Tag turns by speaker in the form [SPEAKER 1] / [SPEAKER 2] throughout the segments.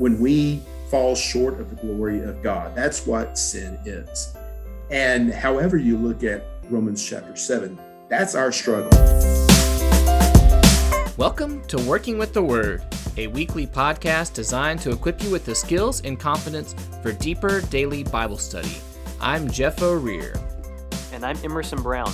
[SPEAKER 1] when we fall short of the glory of God. That's what sin is. And however you look at Romans chapter 7, that's our struggle.
[SPEAKER 2] Welcome to Working with the Word, a weekly podcast designed to equip you with the skills and confidence for deeper daily Bible study. I'm Jeff O'Rear.
[SPEAKER 3] And I'm Emerson Brown.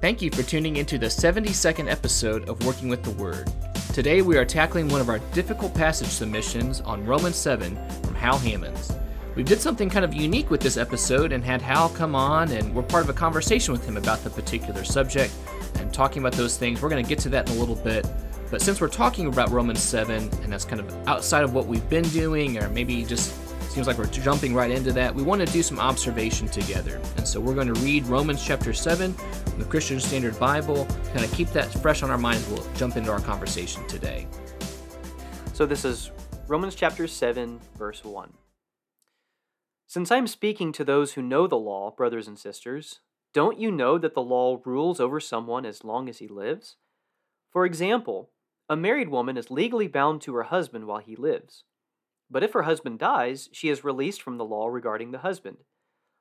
[SPEAKER 2] Thank you for tuning into the 72nd episode of Working with the Word. Today we are tackling one of our difficult passage submissions on Romans 7 from Hal Hammons. We did something kind of unique with this episode and had Hal come on, and we're part of a conversation with him about the particular subject and talking about those things. We're going to get to that in a little bit. But since we're talking about Romans 7, and that's kind of outside of what we've been doing, or maybe just seems like we're jumping right into that, we want to do some observation together. And so we're going to read Romans chapter 7 from the Christian Standard Bible, kind of keep that fresh on our minds. We'll jump into our conversation today.
[SPEAKER 3] So this is Romans chapter 7, verse 1. Since I am speaking to those who know the law, brothers and sisters, don't you know that the law rules over someone as long as he lives? For example, a married woman is legally bound to her husband while he lives. But if her husband dies, she is released from the law regarding the husband.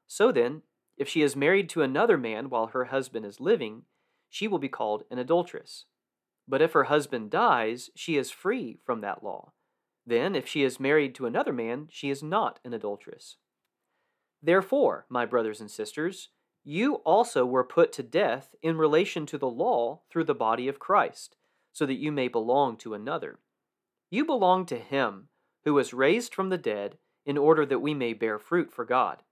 [SPEAKER 3] So then, if she is married to another man while her husband is living, she will be called an adulteress. But if her husband dies, she is free from that law. Then, if she is married to another man, she is not an adulteress. Therefore, my brothers and sisters, you also were put to death in relation to the law through the body of Christ, so that you may belong to another. You belong to him who was raised from the dead in order that we may bear fruit for God.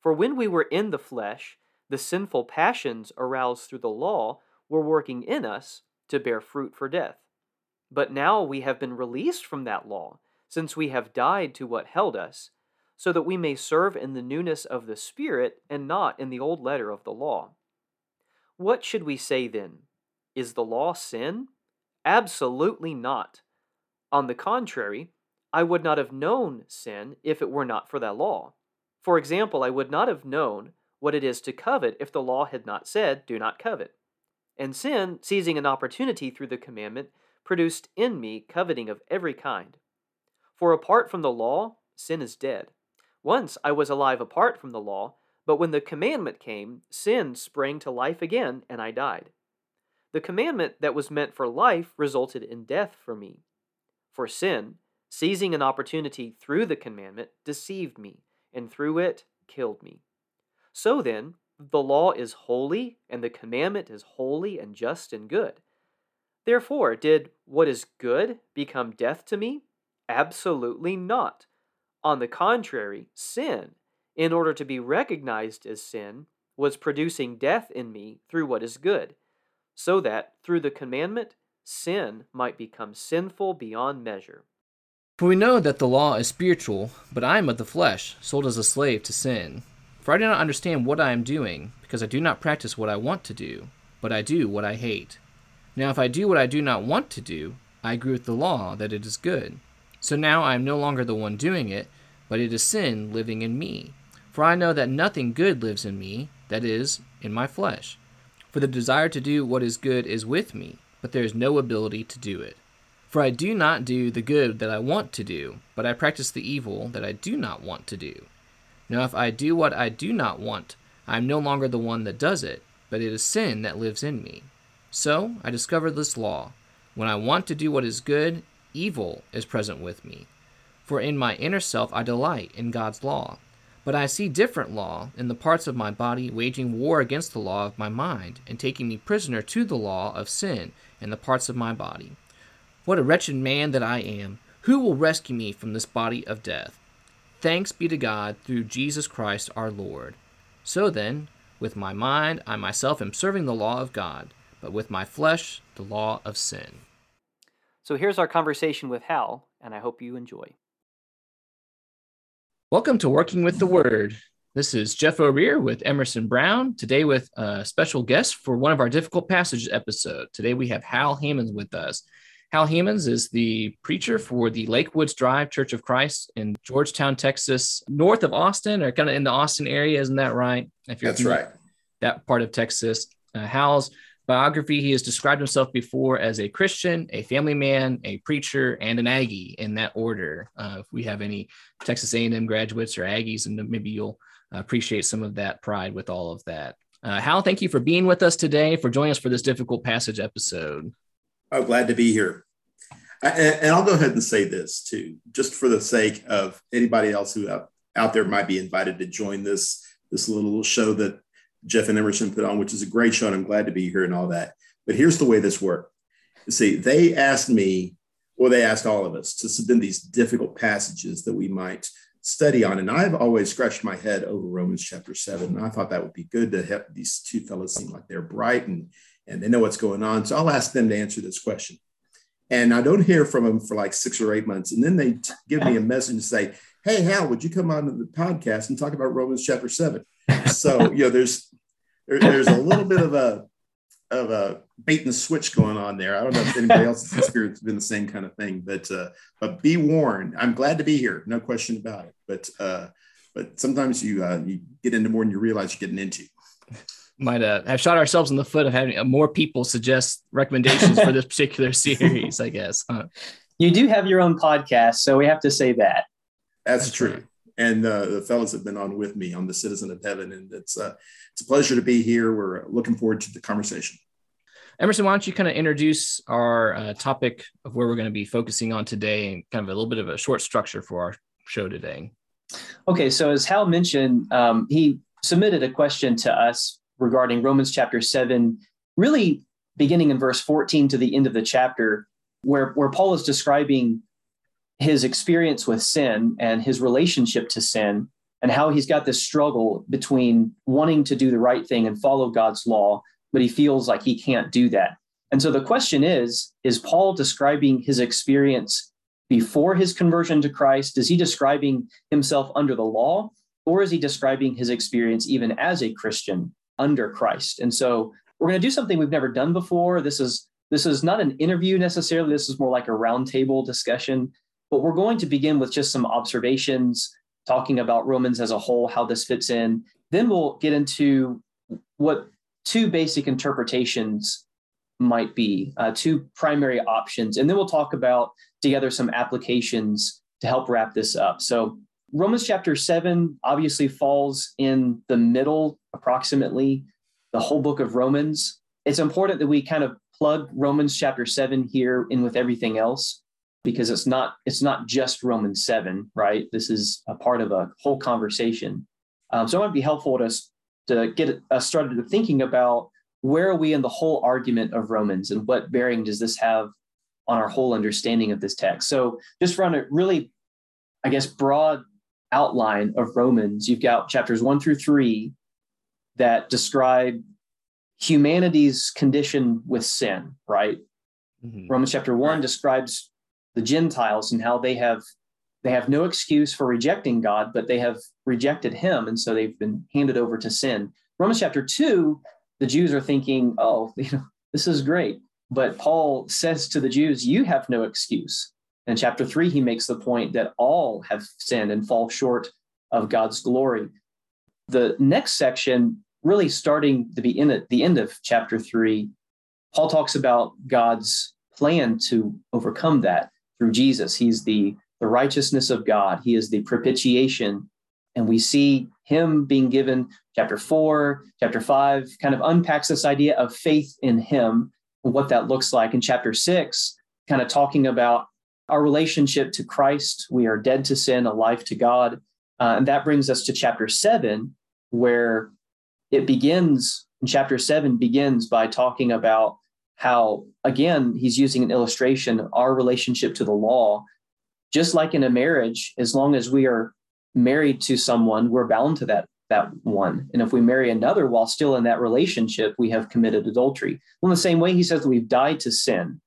[SPEAKER 3] For when we were in the flesh, the sinful passions aroused through the law were working in us to bear fruit for death. But now we have been released from that law, since we have died to what held us so that we may serve in the newness of the Spirit and not in the old letter of the law. What should we say then? Is the law sin? Absolutely not. On the contrary, I would not have known sin if it were not for that law. For example, I would not have known what it is to covet if the law had not said, Do not covet. And sin, seizing an opportunity through the commandment, produced in me coveting of every kind. For apart from the law, sin is dead. Once I was alive apart from the law, but when the commandment came, sin sprang to life again, and I died. The commandment that was meant for life resulted in death for me. For sin, seizing an opportunity through the commandment, deceived me, and through it killed me. So then, the law is holy, and the commandment is holy and just and good. Therefore, did what is good become death to me? Absolutely not. On the contrary, sin, in order to be recognized as sin, was producing death in me through what is good, so that, through the commandment, sin might become sinful beyond measure.
[SPEAKER 2] For we know that the law is spiritual, but I am of the flesh, sold as a slave to sin. For I do not understand what I am doing, because I do not practice what I want to do, but I do what I hate. Now, if I do what I do not want to do, I agree with the law that it is good. So now I am no longer the one doing it, but it is sin living in me. For I know that nothing good lives in me, that is, in my flesh. For the desire to do what is good is with me, but there is no ability to do it. For I do not do the good that I want to do, but I practice the evil that I do not want to do. Now, if I do what I do not want, I am no longer the one that does it, but it is sin that lives in me. So I discovered this law. When I want to do what is good, evil is present with me. For in my inner self I delight in God's law. But I see different law in the parts of my body waging war against the law of my mind, and taking me prisoner to the law of sin in the parts of my body. What a wretched man that I am! Who will rescue me from this body of death? Thanks be to God through Jesus Christ our Lord. So then, with my mind I myself am serving the law of God, but with my flesh the law of sin.
[SPEAKER 3] So here's our conversation with Hal, and I hope you enjoy.
[SPEAKER 2] Welcome to Working with the Word. This is Jeff O'Rear with Emerson Brown, today with a special guest for one of our difficult passages episode. Today we have Hal Hammons with us. Hal Hammons is the preacher for the Lakewoods Drive Church of Christ in Georgetown, Texas, north of Austin, or kind of in the Austin area. Isn't that right?
[SPEAKER 1] If you're That's right.
[SPEAKER 2] That part of Texas. Uh, Hal's biography, he has described himself before as a Christian, a family man, a preacher, and an Aggie in that order. Uh, if we have any Texas A&M graduates or Aggies, and maybe you'll appreciate some of that pride with all of that. Uh, Hal, thank you for being with us today, for joining us for this difficult passage episode.
[SPEAKER 1] I'm glad to be here. And I'll go ahead and say this too, just for the sake of anybody else who out, out there might be invited to join this this little show that Jeff and Emerson put on, which is a great show, and I'm glad to be here and all that. But here's the way this worked. You see, they asked me, or they asked all of us, to submit these difficult passages that we might study on. And I've always scratched my head over Romans chapter seven. And I thought that would be good to have these two fellows seem like they're bright and, and they know what's going on. So I'll ask them to answer this question. And I don't hear from them for like six or eight months. And then they t- give me a message and say, Hey, Hal, would you come on to the podcast and talk about Romans chapter seven? So, you know, there's, there, there's a little bit of a, of a bait and switch going on there. I don't know if anybody else's experience has been the same kind of thing, but uh, but be warned. I'm glad to be here, no question about it. But uh, but sometimes you uh, you get into more than you realize you're getting into.
[SPEAKER 2] Might uh, have shot ourselves in the foot of having uh, more people suggest recommendations for this particular series. I guess huh?
[SPEAKER 3] you do have your own podcast, so we have to say that.
[SPEAKER 1] That's, That's true. Right. And uh, the fellows have been on with me on the Citizen of Heaven, and it's uh, it's a pleasure to be here. We're looking forward to the conversation.
[SPEAKER 2] Emerson, why don't you kind of introduce our uh, topic of where we're going to be focusing on today and kind of a little bit of a short structure for our show today?
[SPEAKER 3] Okay, so as Hal mentioned, um, he submitted a question to us regarding Romans chapter 7, really beginning in verse 14 to the end of the chapter, where, where Paul is describing his experience with sin and his relationship to sin, and how he's got this struggle between wanting to do the right thing and follow God's law but he feels like he can't do that. And so the question is Is Paul describing his experience before his conversion to Christ? Is he describing himself under the law? Or is he describing his experience even as a Christian under Christ? And so we're going to do something we've never done before. This is this is not an interview necessarily. This is more like a roundtable discussion. But we're going to begin with just some observations, talking about Romans as a whole, how this fits in. Then we'll get into what two basic interpretations might be, uh, two primary options. And then we'll talk about together some applications to help wrap this up. So, Romans chapter 7 obviously falls in the middle, approximately, the whole book of Romans. It's important that we kind of plug Romans chapter 7 here in with everything else because it's not it's not just Romans 7, right? This is a part of a whole conversation. Um, so it might be helpful to to get us started to thinking about where are we in the whole argument of Romans and what bearing does this have on our whole understanding of this text. So just run a really, I guess, broad outline of Romans, you've got chapters one through three that describe humanity's condition with sin, right? Mm-hmm. Romans chapter one right. describes the Gentiles and how they have they have no excuse for rejecting God, but they have rejected him. And so they've been handed over to sin. Romans chapter two, the Jews are thinking, oh, you know, this is great. But Paul says to the Jews, you have no excuse. In chapter three, he makes the point that all have sinned and fall short of God's glory. The next section, really starting to be in at the end of chapter three, Paul talks about God's plan to overcome that through Jesus. He's the the righteousness of God. He is the propitiation. And we see him being given chapter four, chapter five, kind of unpacks this idea of faith in him and what that looks like. In chapter six, kind of talking about our relationship to Christ. We are dead to sin, alive to God. Uh, and that brings us to chapter seven, where it begins, in chapter seven begins by talking about how, again, he's using an illustration, our relationship to the law just like in a marriage, as long as we are married to someone, we're bound to that that one. And if we marry another while still in that relationship, we have committed adultery. Well, in the same way, he says that we've died to sin.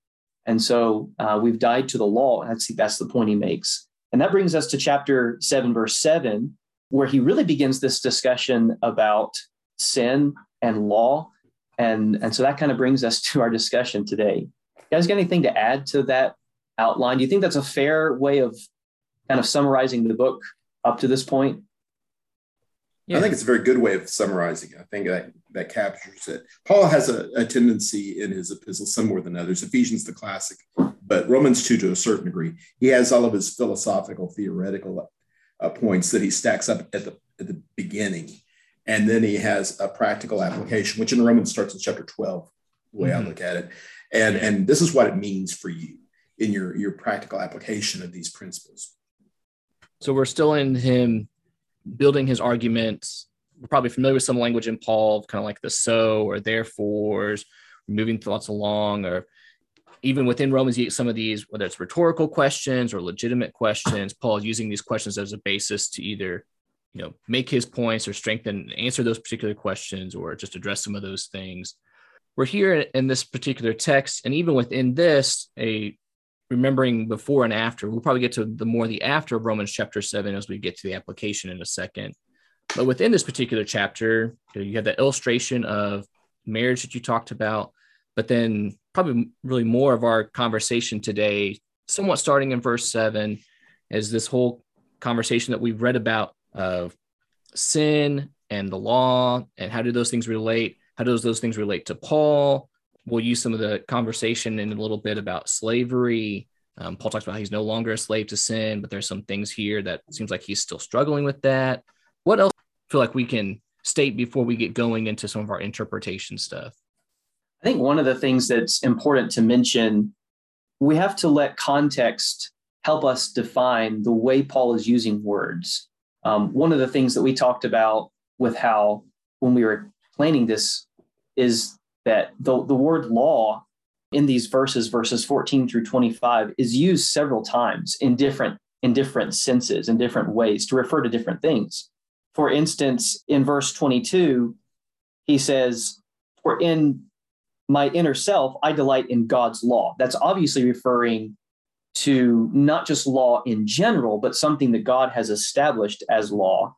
[SPEAKER 3] And so uh, we've died to the law. That's, that's the point he makes. And that brings us to chapter 7, verse 7, where he really begins this discussion about sin and law. And, and so that kind of brings us to our discussion today. You guys got anything to add to that outline. Do you think that's a fair way of kind of summarizing the book up to this point?
[SPEAKER 1] Yeah. I think it's a very good way of summarizing it. I think that, that captures it. Paul has a, a tendency in his epistles, some more than others. Ephesians, the classic, but Romans 2 to a certain degree. He has all of his philosophical, theoretical uh, points that he stacks up at the, at the beginning. And then he has a practical application, which in Romans starts in chapter 12, the way mm-hmm. I look at it. And, and this is what it means for you in your, your practical application of these principles.
[SPEAKER 2] So we're still in him building his arguments. We're probably familiar with some language in Paul, kind of like the so or therefores, moving thoughts along, or even within Romans, some of these, whether it's rhetorical questions or legitimate questions, Paul is using these questions as a basis to either, you know, make his points or strengthen, answer those particular questions, or just address some of those things. We're here in this particular text, and even within this, a remembering before and after. We'll probably get to the more the after of Romans chapter seven as we get to the application in a second. But within this particular chapter, you have the illustration of marriage that you talked about, but then probably really more of our conversation today, somewhat starting in verse seven, is this whole conversation that we've read about of sin and the law and how do those things relate? How does those things relate to Paul? We'll use some of the conversation in a little bit about slavery. Um, Paul talks about he's no longer a slave to sin, but there's some things here that seems like he's still struggling with that. What else feel like we can state before we get going into some of our interpretation stuff?
[SPEAKER 3] I think one of the things that's important to mention, we have to let context help us define the way Paul is using words. Um, one of the things that we talked about with Hal, when we were planning this, is that the, the word law in these verses, verses 14 through 25, is used several times in different in different senses, in different ways to refer to different things. For instance, in verse 22, he says, For in my inner self, I delight in God's law. That's obviously referring to not just law in general, but something that God has established as law.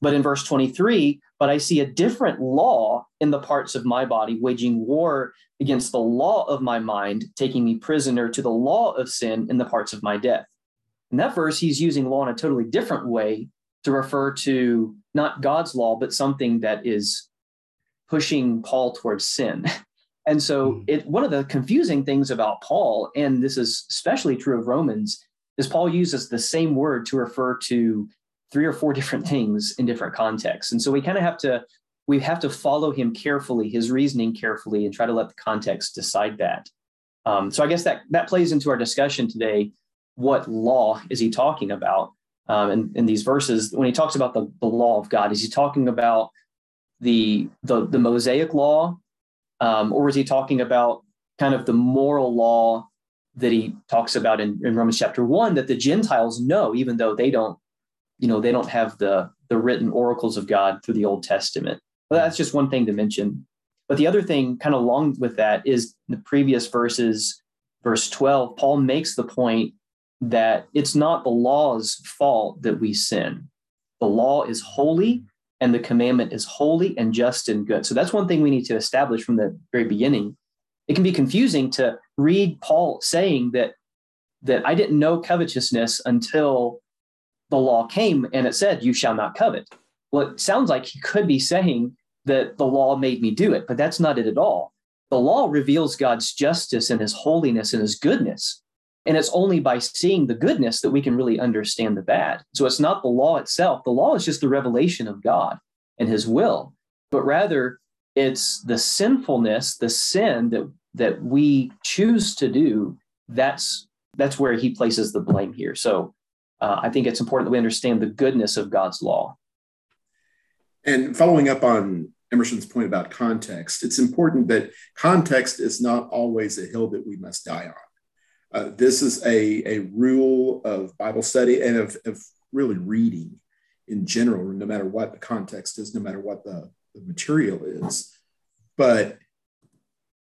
[SPEAKER 3] But in verse 23, but I see a different law in the parts of my body, waging war against the law of my mind, taking me prisoner to the law of sin in the parts of my death. In that verse, he's using law in a totally different way to refer to not God's law, but something that is pushing Paul towards sin. And so, hmm. it, one of the confusing things about Paul, and this is especially true of Romans, is Paul uses the same word to refer to three or four different things in different contexts. And so we kind of have to we have to follow him carefully, his reasoning carefully, and try to let the context decide that. Um, so I guess that that plays into our discussion today. What law is he talking about um, in, in these verses? When he talks about the, the law of God, is he talking about the the, the Mosaic law, um, or is he talking about kind of the moral law that he talks about in, in Romans chapter one that the Gentiles know, even though they don't you know they don't have the the written oracles of God through the Old Testament. Well, that's just one thing to mention. But the other thing, kind of along with that, is the previous verses, verse 12, Paul makes the point that it's not the law's fault that we sin. The law is holy and the commandment is holy and just and good. So that's one thing we need to establish from the very beginning. It can be confusing to read Paul saying that that I didn't know covetousness until the law came and it said, You shall not covet. Well, it sounds like he could be saying that the law made me do it, but that's not it at all. The law reveals God's justice and his holiness and his goodness. And it's only by seeing the goodness that we can really understand the bad. So it's not the law itself. The law is just the revelation of God and his will, but rather it's the sinfulness, the sin that, that we choose to do. That's, that's where he places the blame here. So uh, I think it's important that we understand the goodness of God's law.
[SPEAKER 1] And following up on Emerson's point about context, it's important that context is not always a hill that we must die on. Uh, this is a, a rule of Bible study and of, of really reading in general, no matter what the context is, no matter what the, the material is. But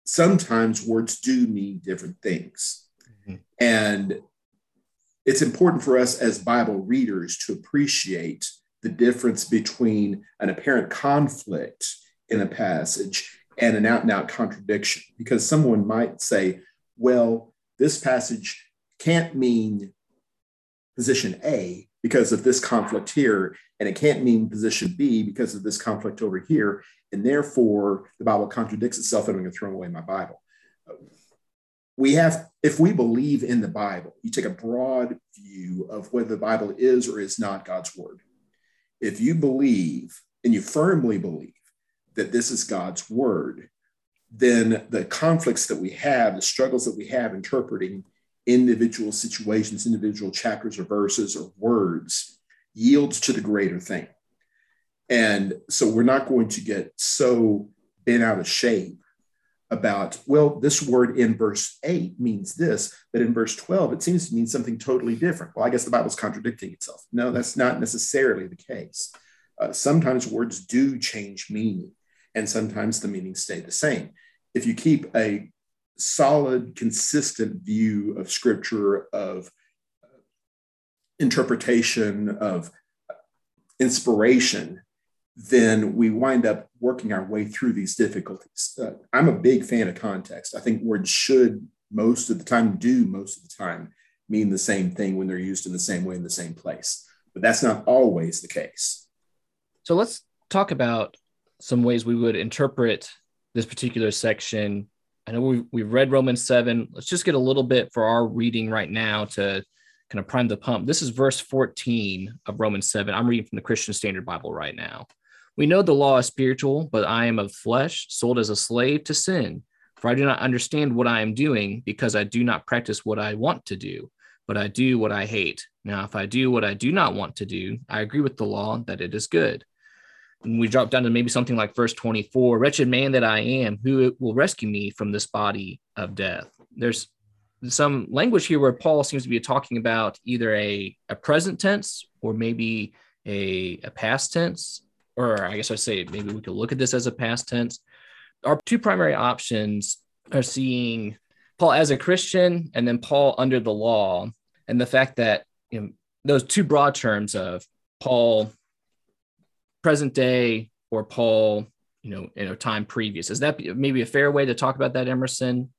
[SPEAKER 1] sometimes words do mean different things. Mm-hmm. And it's important for us as Bible readers to appreciate the difference between an apparent conflict in a passage and an out and out contradiction, because someone might say, well, this passage can't mean position A because of this conflict here, and it can't mean position B because of this conflict over here, and therefore the Bible contradicts itself, and I'm going to throw away my Bible. We have, if we believe in the Bible, you take a broad view of whether the Bible is or is not God's word. If you believe and you firmly believe that this is God's word, then the conflicts that we have, the struggles that we have interpreting individual situations, individual chapters or verses or words yields to the greater thing. And so we're not going to get so bent out of shape about, well, this word in verse 8 means this, but in verse 12, it seems to mean something totally different. Well, I guess the Bible's contradicting itself. No, that's not necessarily the case. Uh, sometimes words do change meaning, and sometimes the meanings stay the same. If you keep a solid, consistent view of scripture, of interpretation, of inspiration, then we wind up working our way through these difficulties. Uh, I'm a big fan of context. I think words should most of the time do most of the time mean the same thing when they're used in the same way in the same place. But that's not always the case.
[SPEAKER 2] So let's talk about some ways we would interpret this particular section I know we've, we've read Romans 7. Let's just get a little bit for our reading right now to kind of prime the pump. This is verse 14 of Romans 7. I'm reading from the Christian Standard Bible right now. We know the law is spiritual, but I am of flesh, sold as a slave to sin. For I do not understand what I am doing because I do not practice what I want to do, but I do what I hate. Now, if I do what I do not want to do, I agree with the law that it is good and we drop down to maybe something like verse 24 wretched man that i am who will rescue me from this body of death there's some language here where paul seems to be talking about either a, a present tense or maybe a, a past tense or i guess I'd say maybe we could look at this as a past tense our two primary options are seeing paul as a christian and then paul under the law and the fact that you know, those two broad terms of paul present day or Paul, you know, in a time previous. Is that maybe a fair way to talk about that, Emerson?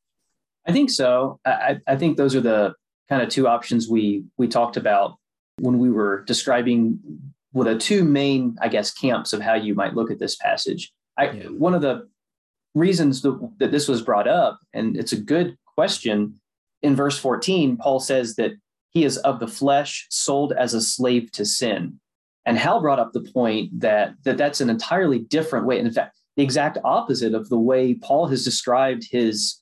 [SPEAKER 3] I think so. I, I think those are the kind of two options we we talked about when we were describing well, the two main, I guess, camps of how you might look at this passage. I, yeah. One of the reasons that, that this was brought up, and it's a good question, in verse 14, Paul says that he is of the flesh, sold as a slave to sin. And Hal brought up the point that, that that's an entirely different way. And in fact, the exact opposite of the way Paul has described his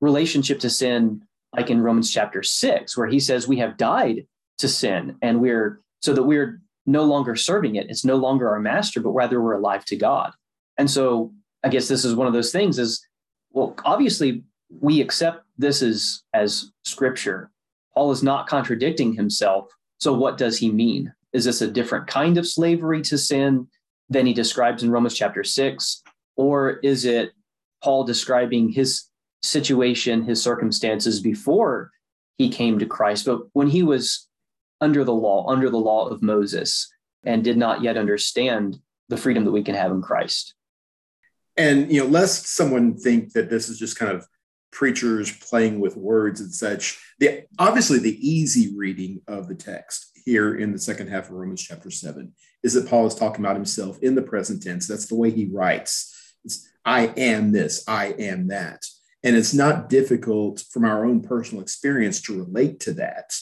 [SPEAKER 3] relationship to sin, like in Romans chapter six, where he says, We have died to sin, and we're so that we're no longer serving it. It's no longer our master, but rather we're alive to God. And so I guess this is one of those things is, well, obviously we accept this as, as scripture. Paul is not contradicting himself. So what does he mean? Is this a different kind of slavery to sin than he describes in Romans chapter six? Or is it Paul describing his situation, his circumstances before he came to Christ, but when he was under the law, under the law of Moses, and did not yet understand the freedom that we can have in Christ?
[SPEAKER 1] And you know, lest someone think that this is just kind of preachers playing with words and such, the obviously the easy reading of the text here in the second half of Romans chapter 7 is that Paul is talking about himself in the present tense. That's the way he writes. It's, I am this, I am that. And it's not difficult from our own personal experience to relate to that.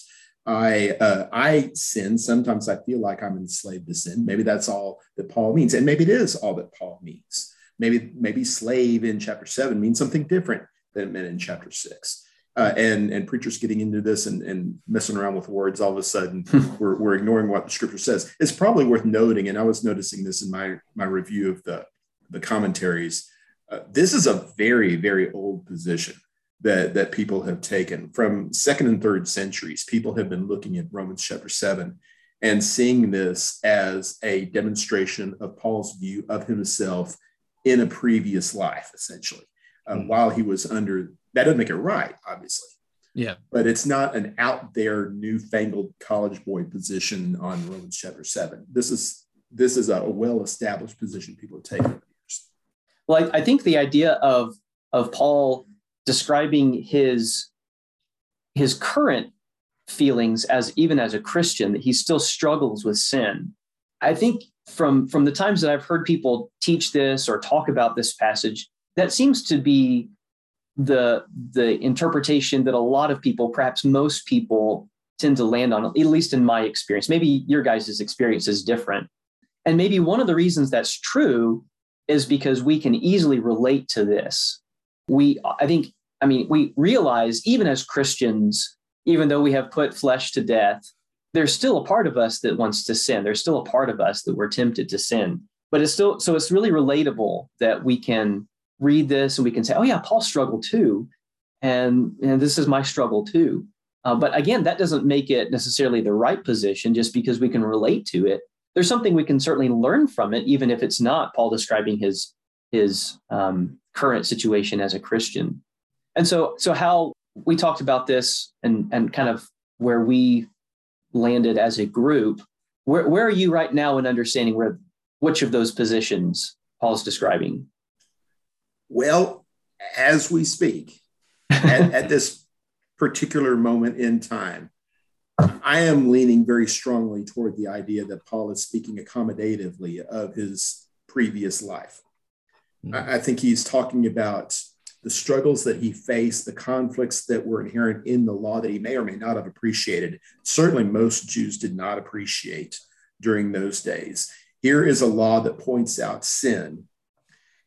[SPEAKER 1] I uh, I sin. Sometimes I feel like I'm enslaved to sin. Maybe that's all that Paul means, and maybe it is all that Paul means. Maybe maybe slave in chapter seven means something different than it meant in chapter six uh, and and preachers getting into this and, and messing around with words all of a sudden we're, we're ignoring what the scripture says it's probably worth noting and i was noticing this in my my review of the the commentaries uh, this is a very very old position that that people have taken from second and third centuries people have been looking at romans chapter 7 and seeing this as a demonstration of paul's view of himself in a previous life essentially mm-hmm. while he was under that doesn't make it right, obviously.
[SPEAKER 2] Yeah.
[SPEAKER 1] But it's not an out there newfangled college boy position on Romans chapter seven. This is this is a well established position people have taken over years.
[SPEAKER 3] Well, I, I think the idea of of Paul describing his his current feelings as even as a Christian that he still struggles with sin. I think from from the times that I've heard people teach this or talk about this passage, that seems to be the the interpretation that a lot of people, perhaps most people, tend to land on, at least in my experience. Maybe your guys' experience is different. And maybe one of the reasons that's true is because we can easily relate to this. We, I think, I mean, we realize even as Christians, even though we have put flesh to death, there's still a part of us that wants to sin. There's still a part of us that we're tempted to sin. But it's still, so it's really relatable that we can read this and we can say, oh, yeah, Paul struggled too. And, and this is my struggle too. Uh, but again, that doesn't make it necessarily the right position just because we can relate to it. There's something we can certainly learn from it, even if it's not Paul describing his his um, current situation as a Christian. And so, so Hal we talked about this and and kind of where we landed as a group. Where where are you right now in understanding where which of those positions Paul's describing?
[SPEAKER 1] Well, as we speak, at, at this particular moment in time, I am leaning very strongly toward the idea that Paul is speaking accommodatively of his previous life. I, mm. I think he's talking about the struggles that he faced, the conflicts that were inherent in the law that he may or may not have appreciated. Certainly, most Jews did not appreciate during those days. Here is a law that points out sin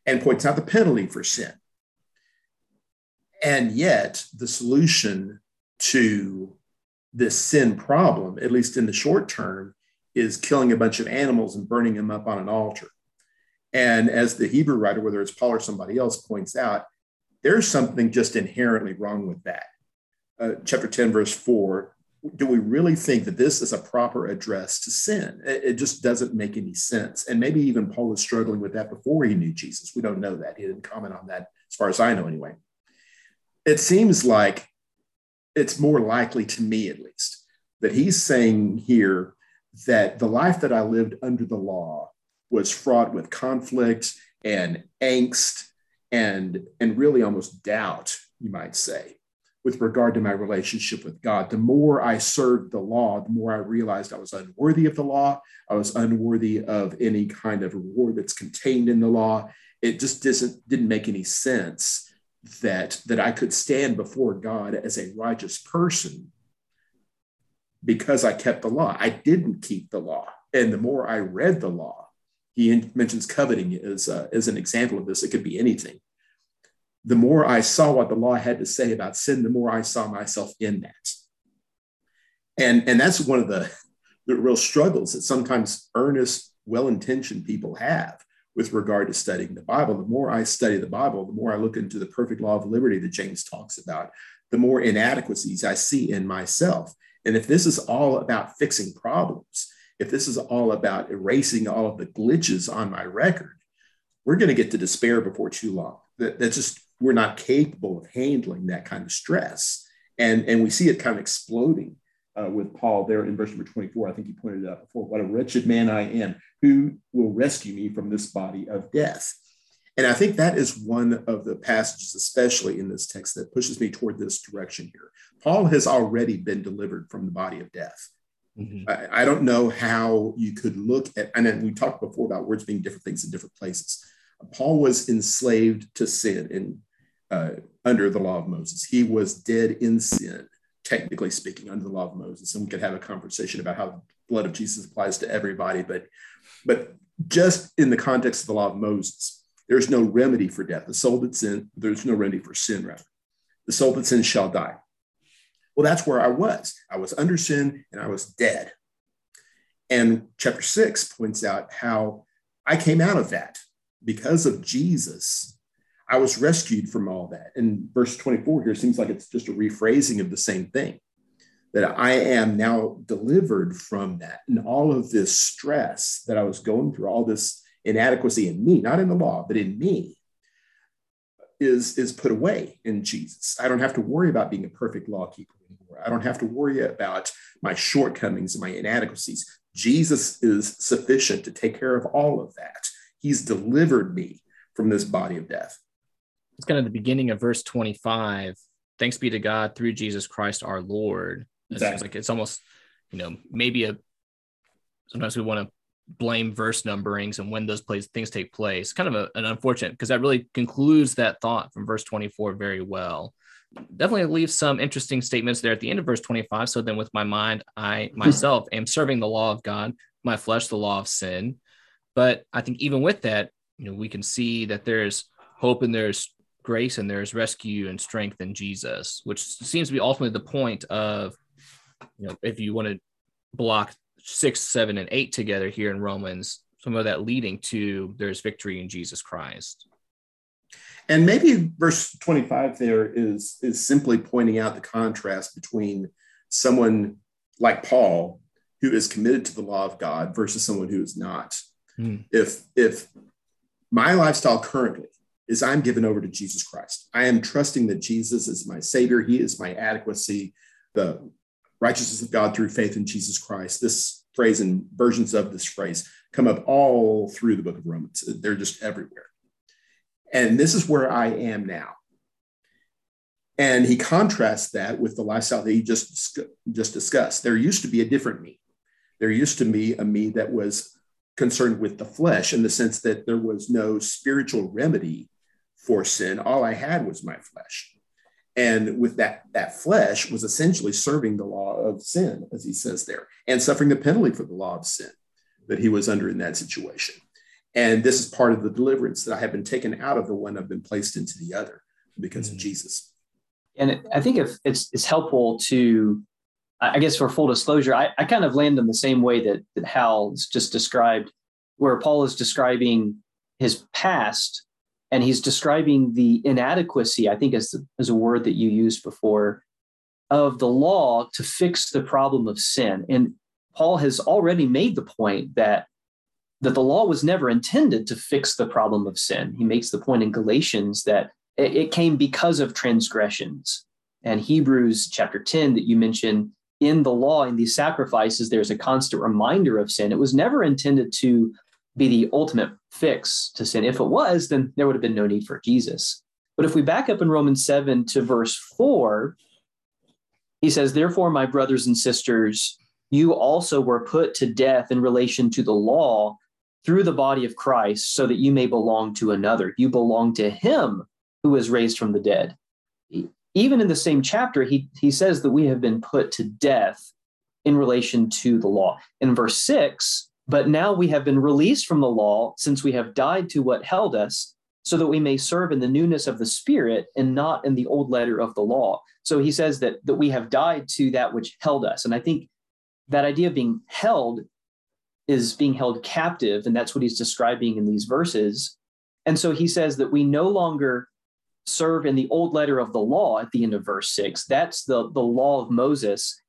[SPEAKER 1] and points out the penalty for sin. And yet, the solution to this sin problem, at least in the short term, is killing a bunch of animals and burning them up on an altar. And as the Hebrew writer, whether it's Paul or somebody else, points out, there's something just inherently wrong with that. Uh, chapter 10, verse 4 do we really think that this is a proper address to sin? It, it, just doesn't make any sense. And maybe even Paul was struggling with that before he knew Jesus. We don't know that. He didn't comment on that, as far as I know, anyway. It seems like it's more likely to me, at least, that he's saying here that the life that I lived under the law was fraught with conflict and angst and, and really almost doubt, you might say with regard to my relationship with God. The more I served the law, the more I realized I was unworthy of the law. I was unworthy of any kind of reward that's contained in the law. It just doesn't didn't make any sense that that I could stand before God as a righteous person because I kept the law. I didn't keep the law, and the more I read the law, he mentions coveting as uh, as an example of this. It could be anything the more I saw what the law had to say about sin, the more I saw myself in that. And, and that's one of the, the real struggles that sometimes earnest, well intentioned people have with regard to studying the Bible. The more I study the Bible, the more I look into the perfect law of liberty that James talks about, the more inadequacies I see in myself. And if this is all about fixing problems, if this is all about erasing all of the glitches on my record, we're going to get to despair before too long. That, that's just we're not capable of handling that kind of stress. And, and we see it kind of exploding uh, with Paul there in verse number 24. I think he pointed out before, what a wretched man I am. Who will rescue me from this body of death? And I think that is one of the passages, especially in this text, that pushes me toward this direction here. Paul has already been delivered from the body of death. Mm-hmm. I, I, don't know how you could look at, and we talked before about words being different things in different places. Paul was enslaved to sin in uh, under the law of Moses. He was dead in sin, technically speaking, under the law of Moses. And we could have a conversation about how the blood of Jesus applies to everybody, but but just in the context of the law of Moses, there's no remedy for death. The soul that sin, there's no remedy for sin, rather. The soul that sins shall die. Well, that's where I was. I was under sin and I was dead. And chapter six points out how I came out of that because of Jesus, I was rescued from all that. And verse 24 here seems like it's just a rephrasing of the same thing that I am now delivered from that and all of this stress that I was going through, all this inadequacy in me, not in the law, but in me, is, is put away in Jesus. I don't have to worry about being a perfect law keeper. I don't have to worry about my shortcomings and my inadequacies. Jesus is sufficient to take care of all of that. He's delivered me from this body of death.
[SPEAKER 2] It's kind of the beginning of verse 25. Thanks be to God through Jesus Christ our Lord. It's exactly. like it's almost, you know, maybe a sometimes we want to blame verse numberings and when those plays things take place. Kind of a, an unfortunate because that really concludes that thought from verse 24 very well. Definitely leaves some interesting statements there at the end of verse 25. So then with my mind, I myself am serving the law of God, my flesh, the law of sin. But I think even with that, you know, we can see that there's hope and there's grace and there's rescue and strength in Jesus, which seems to be ultimately the point of, you know, if you want to block six, seven, and eight together here in Romans, some of that leading to there's victory in Jesus Christ.
[SPEAKER 1] And maybe verse 25 there is is simply pointing out the contrast between someone like Paul who is committed to the law of God versus someone who is not. Mm. If if my lifestyle currently is I'm given over to Jesus Christ. I am trusting that Jesus is my savior, he is my adequacy, the righteousness of God through faith in Jesus Christ. This phrase and versions of this phrase come up all through the book of Romans. They're just everywhere. And this is where I am now. And he contrasts that with the lifestyle that he just, just discussed. There used to be a different me. There used to be a me that was concerned with the flesh in the sense that there was no spiritual remedy for sin. All I had was my flesh. And with that, that flesh was essentially serving the law of sin, as he says there, and suffering the penalty for the law of sin that he was under in that situation. And this is part of the deliverance that I have been taken out of the one I've been placed into the other because mm-hmm. of Jesus.
[SPEAKER 3] And I think if it's, it's helpful to, I guess for full disclosure, I, I kind of land in the same way that, that Hal's just described, where Paul is describing his past and he's describing the inadequacy i think is, is a word that you used before of the law to fix the problem of sin and paul has already made the point that that the law was never intended to fix the problem of sin he makes the point in galatians that it came because of transgressions and hebrews chapter 10 that you mentioned in the law in these sacrifices there's a constant reminder of sin it was never intended to be the ultimate fix to sin. If it was, then there would have been no need for Jesus. But if we back up in Romans 7 to verse 4, he says, Therefore, my brothers and sisters, you also were put to death in relation to the law through the body of Christ, so that you may belong to another. You belong to him who was raised from the dead. Even in the same chapter, he, he says that we have been put to death in relation to the law. In verse 6, but now we have been released from the law since we have died to what held us, so that we may serve in the newness of the Spirit and not in the old letter of the law. So he says that, that we have died to that which held us. And I think that idea of being held is being held captive. And that's what he's describing in these verses. And so he says that we no longer serve in the old letter of the law at the end of verse six. That's the, the law of Moses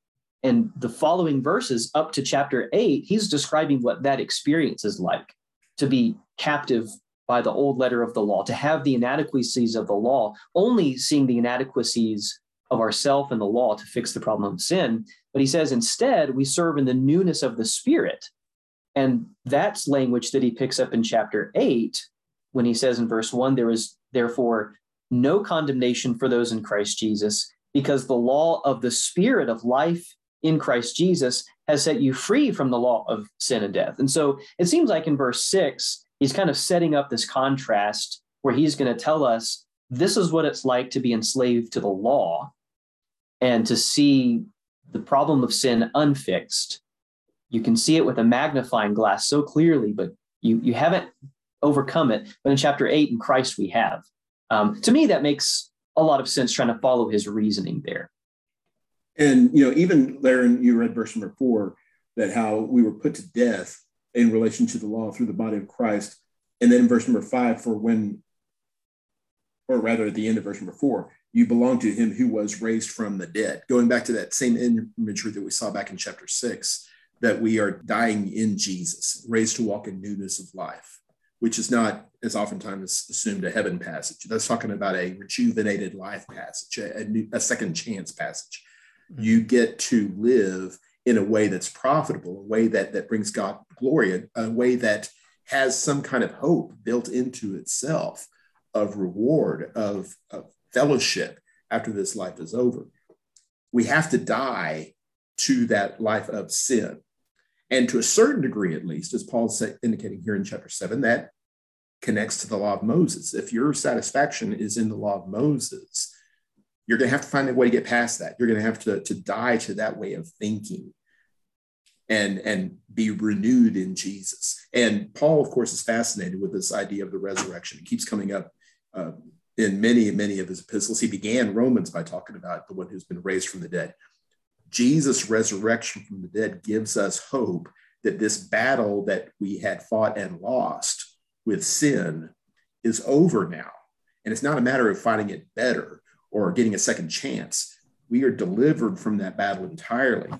[SPEAKER 3] and the following verses up to chapter eight, he's describing what that experience is like to be captive by the old letter of the law, to have the inadequacies of the law, only seeing the inadequacies of ourself and the law to fix the problem of sin. But he says instead, we serve in the newness of the spirit. And that's language that he picks up in chapter eight when he says in verse one, there is therefore no condemnation for those in Christ Jesus, because the law of the spirit of life in Christ Jesus has set you free from the law of sin and death. And so it seems like in verse six, he's kind of setting up this contrast where he's going to tell us this is what it's like to be enslaved to the law and to see the problem of sin unfixed. You can see it with a magnifying glass so clearly, but you, you haven't overcome it. But in chapter eight, in Christ, we have. Um, to me, that makes a lot of sense trying to follow his reasoning there.
[SPEAKER 1] And you know, even Laren, you read verse number four, that how we were put to death in relation to the law through the body of Christ. And then in verse number five, for when, or rather at the end of verse number four, you belong to him who was raised from the dead. Going back to that same imagery that we saw back in chapter six, that we are dying in Jesus, raised to walk in newness of life, which is not, as oftentimes assumed, a heaven passage. That's talking about a rejuvenated life passage, a, new, a second chance passage mm-hmm. you get to live in a way that's profitable, a way that, that brings God glory, a, a way that has some kind of hope built into itself of reward, of, of fellowship after this life is over. We have to die to that life of sin. And to a certain degree, at least, as Paul's indicating here in chapter seven, that connects to the law of Moses. If your satisfaction is in the law of Moses, you're going to have to find a way to get past that. You're going to have to, to die to that way of thinking and, and be renewed in Jesus. And Paul, of course, is fascinated with this idea of the resurrection. It keeps coming up uh, in many, many of his epistles. He began Romans by talking about the one who's been raised from the dead. Jesus' resurrection from the dead gives us hope that this battle that we had fought and lost with sin is over now. And it's not a matter of fighting it better or getting a second chance. We are delivered from that battle entirely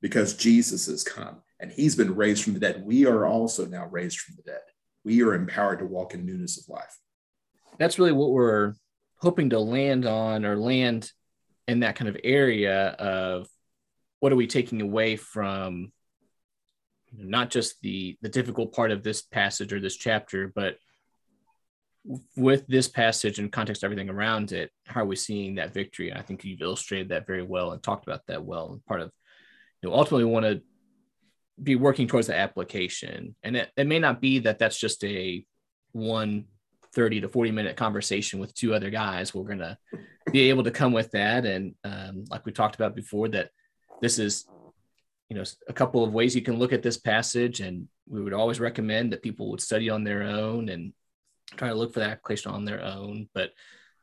[SPEAKER 1] because Jesus has come and he's been raised from the dead. We are also now raised from the dead. We are empowered to walk in newness of life.
[SPEAKER 2] That's really what we're hoping to land on or land in that kind of area of what are we taking away from not just the the difficult part of this passage or this chapter but with this passage and context everything around it how are we seeing that victory? And i think you've illustrated that very well and talked about that well and part of you know ultimately want to be working towards the application. And it, it may not be that that's just a one 30 to 40 minute conversation with two other guys. We're to be able to come with that. And um, like we talked about before that this is you know a couple of ways you can look at this passage. And we would always recommend that people would study on their own and try to look for that application on their own. But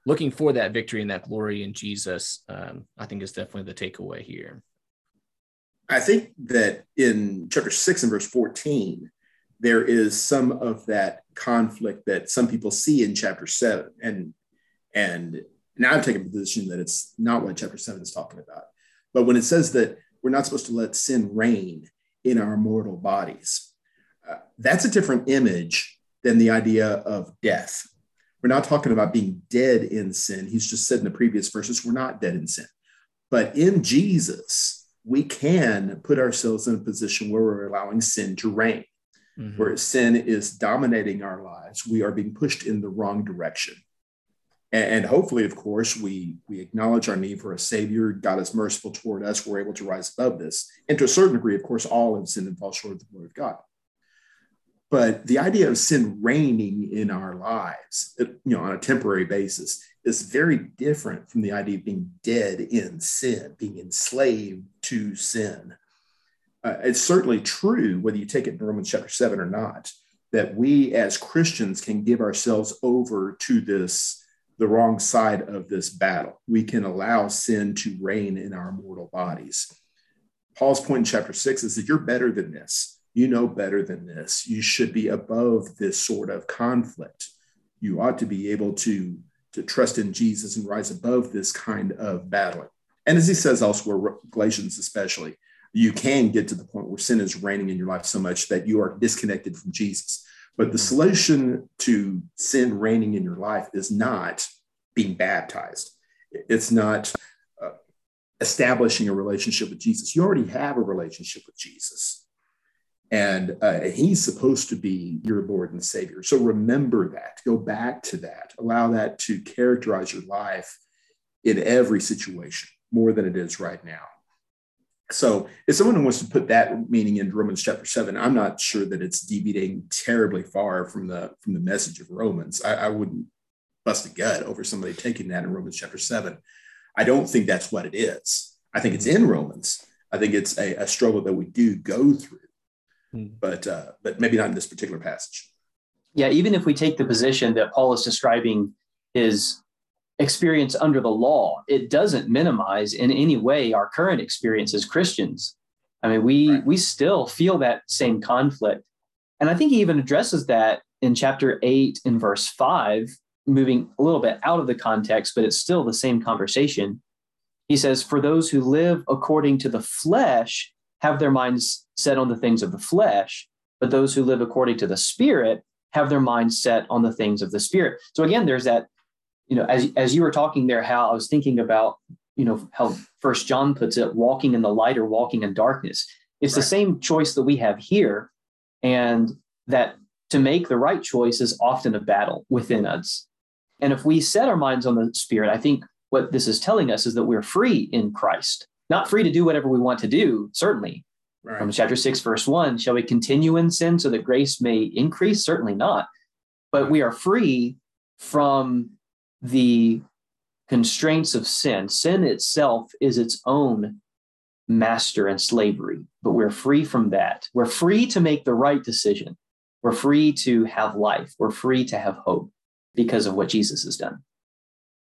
[SPEAKER 2] looking for that victory and that glory in jesus um, i think is definitely the takeaway here.
[SPEAKER 1] I think that in chapter 6 and verse 14 there is some of that conflict that some people see in chapter 7 and and now i'm taking a position that it's not what chapter 7 is talking about but when it says that we're not supposed to let sin reign in our mortal bodies. Uh, that's a different image than the idea of death. We're not talking about being dead in sin. He's just said in the previous verses, we're not dead in sin. But in Jesus, we can put ourselves in a position where we're allowing sin to reign, mm-hmm. where sin is dominating our lives. We are being pushed in the wrong direction and hopefully of course we we acknowledge our need for a savior. God is merciful toward us. We're able to rise above this. And to a certain degree of course all have sinned and fall short of the glory of god. But the idea of sin reigning in our lives you know on a temporary basis is very different from the idea of being dead in sin being enslaved to sin. Uh, it's certainly true whether you take it in romans chapter 7 or not that we as christians can give ourselves over to this the wrong side of this battle. We can allow sin to reign in our mortal bodies. Paul's point in chapter six is that you're better than this. You know better than this. You should be above this sort of conflict. You ought to be able to, to trust in Jesus and rise above this kind of battling. And as he says elsewhere, Galatians especially, you can get to the point where sin is reigning in your life so much that you are disconnected from Jesus. But the solution to sin reigning in your life is not being baptized. It's not uh, establishing a relationship with Jesus. You already have a relationship with Jesus. And uh, he's supposed to be your Lord and Savior. So remember that. Go back to that. Allow that to characterize your life in every situation more than it is right now. So if someone wants to put that meaning into Romans chapter seven, I'm not sure that it's deviating terribly far from the from the message of Romans. I, I wouldn't bust a gut over somebody taking that in Romans chapter seven. I don't think that's what it is. I think it's in Romans. I think it's a, a struggle that we do go through, hmm. but uh, but maybe not in this particular passage.
[SPEAKER 3] Yeah, even if we take the position that Paul is describing his experience under the law, it doesn't minimize in any way our current experience as Christians. I mean, we right. we still feel that same conflict. And I think he even addresses that in chapter 8 in verse 5, moving a little bit out of the context, but it's still the same conversation. He says, For those who live according to the flesh have their minds set on the things of the flesh, but those who live according to the spirit have their minds set on the things of the spirit. So again, there's that you know, as as you were talking there, how I was thinking about, you know, how First John puts it, walking in the light or walking in darkness. It's right. the same choice that we have here, and that to make the right choice is often a battle within us. And if we set our minds on the Spirit, I think what this is telling us is that we're free in Christ. not free to do whatever we want to do, certainly. Right. From chapter 6, verse 1, shall we continue in sin so that grace may increase? Certainly not. But we are free from the constraints of sin. Sin itself is its own master and slavery, but we're free from that. We're free to make the right decision. We're free to have life. We're free to have hope because of what Jesus has done.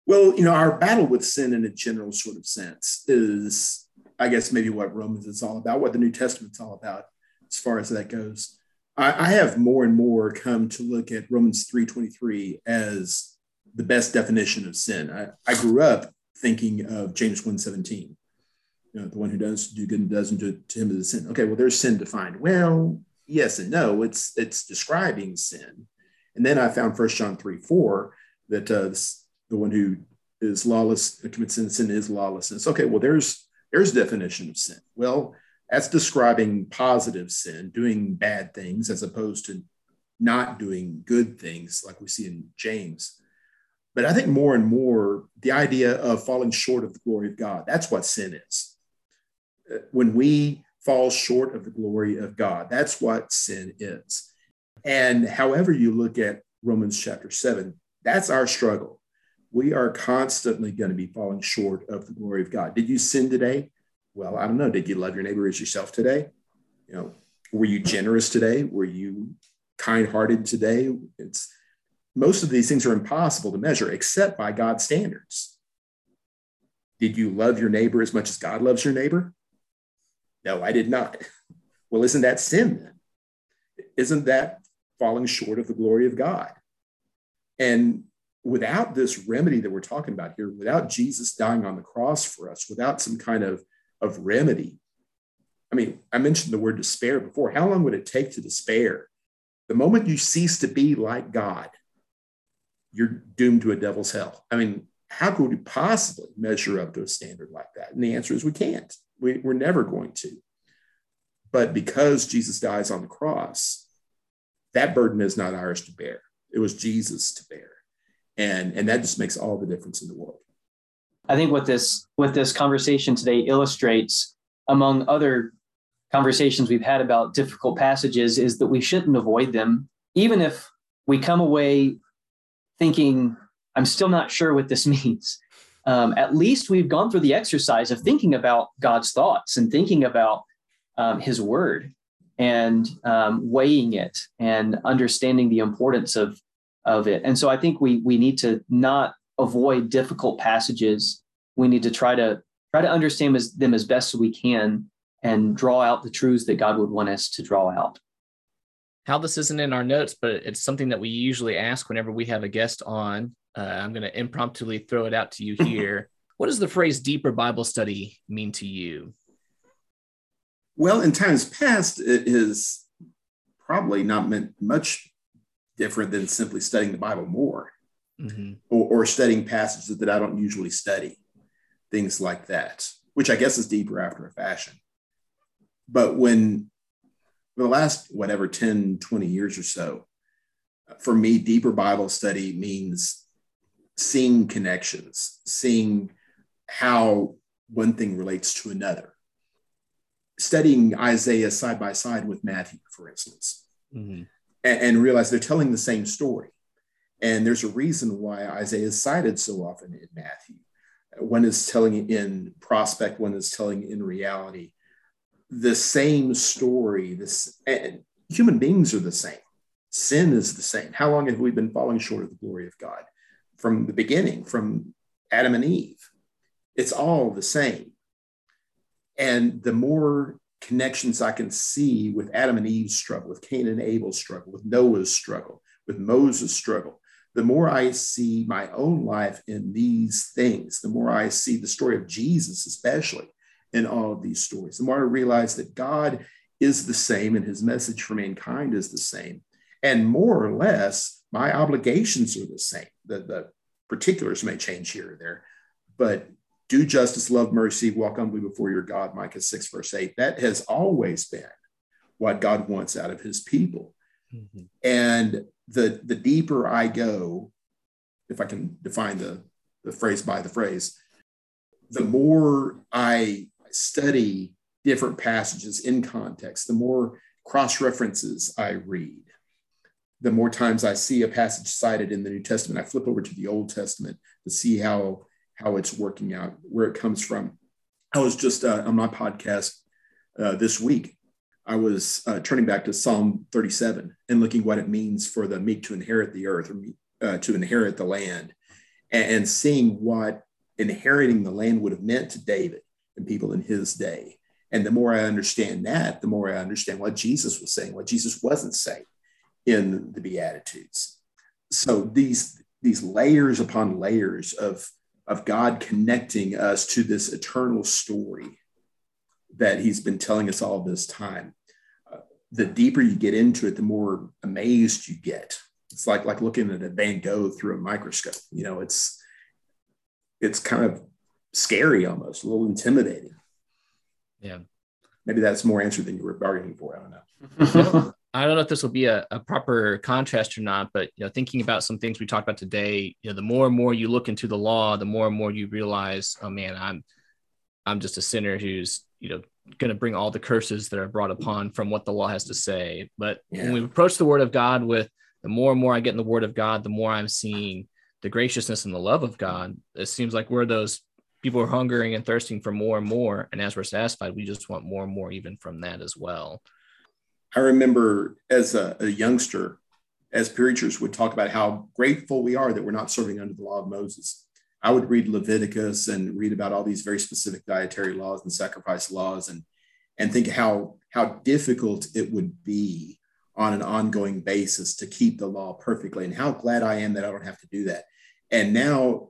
[SPEAKER 1] Well, you know, our battle with sin in a general sort of sense is, I guess, maybe what Romans is all about, what the New Testament's all about, as far as that goes. I, I have more and more come to look at Romans 3.23 as the best definition of sin. I, I grew up thinking of James 1.17, you know, the one who does do good and doesn't do it to him is a sin. Okay, well, there's sin defined. Well, yes and no. It's it's describing sin. And then I found First John 3, 4, that uh, the one who is lawless commits sin, sin is lawlessness. Okay, well, there's there's definition of sin. Well, that's describing positive sin, doing bad things, as opposed to not doing good things, like we see in James. But I think more and more the idea of falling short of the glory of God, that's what sin is. When we fall short of the glory of God, that's what sin is. And however you look at Romans chapter 7, that's our struggle we are constantly going to be falling short of the glory of God. Did you sin today? Well, I don't know. Did you love your neighbor as yourself today? You know, were you generous today? Were you kind-hearted today? It's most of these things are impossible to measure except by God's standards. Did you love your neighbor as much as God loves your neighbor? No, I did not. Well, isn't that sin then? Isn't that falling short of the glory of God? And without this remedy that we're talking about here, without Jesus dying on the cross for us, without some kind of, of remedy, I mean, I mentioned the word despair before. How long would it take to despair? The moment you cease to be like God, you're doomed to a devil's hell. I mean, how could we possibly measure up to a standard like that? And the answer is we can't. We, we're never going to. But because Jesus dies on the cross, that burden is not ours to bear. It was Jesus to bear and and that just makes all the difference in the world
[SPEAKER 3] i think what this what this conversation today illustrates among other conversations we've had about difficult passages is that we shouldn't avoid them even if we come away thinking i'm still not sure what this means um, at least we've gone through the exercise of thinking about god's thoughts and thinking about um, his word and um, weighing it and understanding the importance of of it. And so I think we we need to not avoid difficult passages. We need to try to try to understand as, them as best as we can and draw out the truths that God would want us to draw out.
[SPEAKER 2] How this isn't in our notes, but it's something that we usually ask whenever we have a guest on. Uh, I'm going to impromptu throw it out to you here. what does the phrase deeper Bible study mean to you?
[SPEAKER 1] Well, in times past, it has probably not meant much different than simply studying the Bible more mm-hmm. or, or studying passages that I don't usually study, things like that, which I guess is deeper after a fashion. But when for the last whatever 10, 20 years or so, for me, deeper Bible study means seeing connections, seeing how one thing relates to another. Studying Isaiah side by side with Matthew, for instance. Mm-hmm and, and realize they're telling the same story. And there's a reason why Isaiah is cited so often in Matthew. One is telling in prospect, one is telling in reality. The same story, this and human beings are the same. Sin is the same. How long have we been falling short of the glory of God? From the beginning, from Adam and Eve. It's all the same. And the more connections I can see with Adam and Eve's struggle, with Cain and Abel's struggle, with Noah's struggle, with Moses' struggle, the more I see my own life in these things, the more I see the story of Jesus, especially in all of these stories, the more I realize that God is the same and his message for mankind is the same. And more or less, my obligations are the same. The, the particulars may change here or there, but do justice, love mercy, walk humbly before your God, Micah 6, verse 8. That has always been what God wants out of his people. Mm-hmm. And the, the deeper I go, if I can define the, the phrase by the phrase, the more I study different passages in context, the more cross references I read, the more times I see a passage cited in the New Testament, I flip over to the Old Testament to see how, how it's working out, where it comes from. I was just uh, on my podcast uh, this week. I was uh, turning back to Psalm 37 and looking what it means for the meek to inherit the earth or uh, to inherit the land, and, and seeing what inheriting the land would have meant to David and people in his day. And the more I understand that, the more I understand what Jesus was saying, what Jesus wasn't saying in the Beatitudes. So these, these layers upon layers of, of God connecting us to this eternal story that he's been telling us all this time. Uh, the deeper you get into it, the more amazed you get. It's like, like looking at a Van Gogh through a microscope. You know, it's, it's kind of scary almost, a little intimidating.
[SPEAKER 2] Yeah.
[SPEAKER 1] Maybe that's more answer than you were bargaining for. I don't
[SPEAKER 2] know. I don't know if this will be a, a, proper contrast or not, but you know, thinking about some things we talked about today, you know, the more and more you look into the law, the more and more you realize, oh man, I'm I'm just a sinner who's, you know, going to bring all the curses that are brought upon from what the law has to say. But yeah. when we approach the word of God with the more and more I get in the word of God, the more I'm seeing the graciousness and the love of God. It seems like we're those people are hungering and thirsting for more and more. And as we're satisfied, we just want more and more, even from that as well.
[SPEAKER 1] I remember as a, a youngster, as preachers would talk about how grateful we are that we're not serving under the law of Moses. I would read Leviticus and read about all these very specific dietary laws and sacrifice laws and, and think how, how difficult it would be on an ongoing basis to keep the law perfectly and how glad I am that I don't have to do that. And now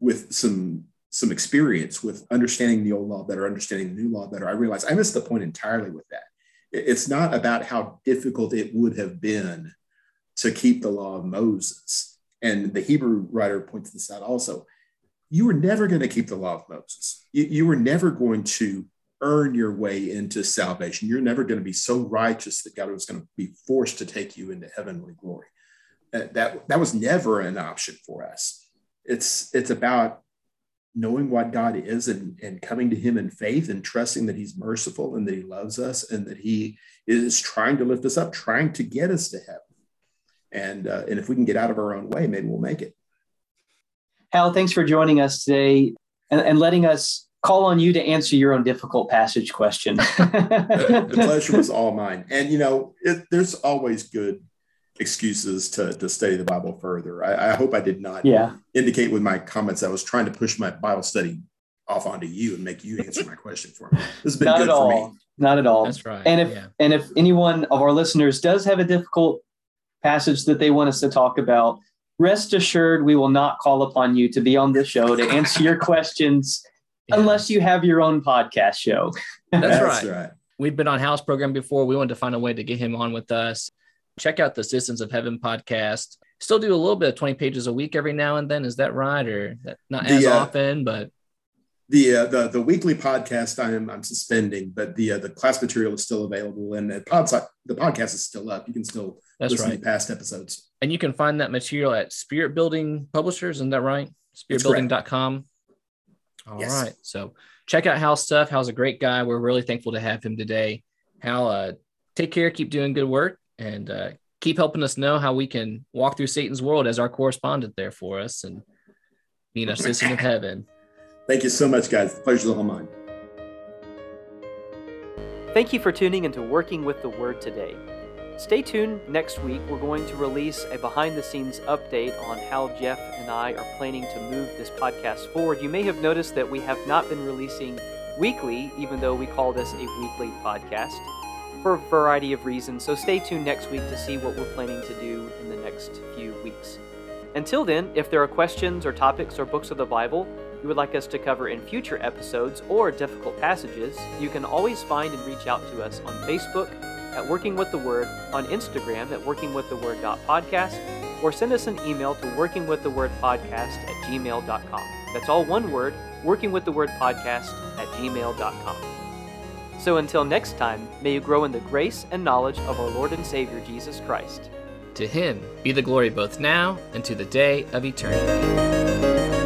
[SPEAKER 1] with some some experience with understanding the old law better, understanding the new law better, I realize I missed the point entirely with that. It's not about how difficult it would have been to keep the law of Moses. And the Hebrew writer points this out also. You were never going to keep the law of Moses. You, you were never going to earn your way into salvation. You're never going to be so righteous that God was going to be forced to take you into heavenly glory. Uh, that, that was never an option for us. It's, it's about knowing what God is and, and coming to Him in faith and trusting that He's merciful and that He loves us and that He is trying to lift us up, trying to get us to heaven. And, uh, and if we can get out of our own way, maybe we'll make it.
[SPEAKER 3] Hal, thanks for joining us today and, and letting us call on you to answer your own difficult passage question.
[SPEAKER 1] the, the, pleasure was all mine. And, you know, it, there's always good excuses to, to study the Bible further. I, I hope I did not
[SPEAKER 3] yeah.
[SPEAKER 1] indicate with my comments I was trying to push my Bible study off onto you and make you answer my question for me. This has been
[SPEAKER 3] not
[SPEAKER 1] good
[SPEAKER 3] at all.
[SPEAKER 1] me.
[SPEAKER 3] Not at all.
[SPEAKER 2] That's right.
[SPEAKER 3] And if
[SPEAKER 2] yeah.
[SPEAKER 3] and if anyone of our listeners does have a difficult passage that they want us to talk about, rest assured we will not call upon you to be on this show to answer your questions yeah. unless you have your own podcast show.
[SPEAKER 2] That's, That's right. right. We've been on Hal's program before. We wanted to find a way to get him on with us. Check out the Citizens of Heaven podcast. Still do a little bit of 20 pages a week every now and then. Is that right? Or not as uh, often, but
[SPEAKER 1] the, uh, the the weekly podcast I am I'm suspending, but the uh, the class material is still available and the pod, the podcast is still up. You can still That's listen right. to past episodes.
[SPEAKER 2] And you can find that material at Spirit Building Publishers, isn't that right? Spiritbuilding.com. All yes. right. So check out Hal's stuff. Hal's a great guy. We're really thankful to have him today. Hal, uh, take care, keep doing good work, and uh, keep helping us know how we can walk through Satan's world as our correspondent there for us and being a citizen of heaven.
[SPEAKER 1] Thank you so much, guys. The pleasure's all mine.
[SPEAKER 4] Thank you for tuning into Working with the Word today. Stay tuned next week. We're going to release a behind the scenes update on how Jeff and I are planning to move this podcast forward. You may have noticed that we have not been releasing weekly, even though we call this a weekly podcast, for a variety of reasons. So stay tuned next week to see what we're planning to do in the next few weeks. Until then, if there are questions or topics or books of the Bible you would like us to cover in future episodes or difficult passages, you can always find and reach out to us on Facebook at Working with the Word, on Instagram at workingwiththeword.podcast, or send us an email to workingwiththewordpodcast at gmail.com. That's all one word, workingwiththewordpodcast at gmail.com. So until next time, may you grow in the grace and knowledge of our Lord and Savior Jesus Christ.
[SPEAKER 2] To him be the glory both now and to the day of eternity.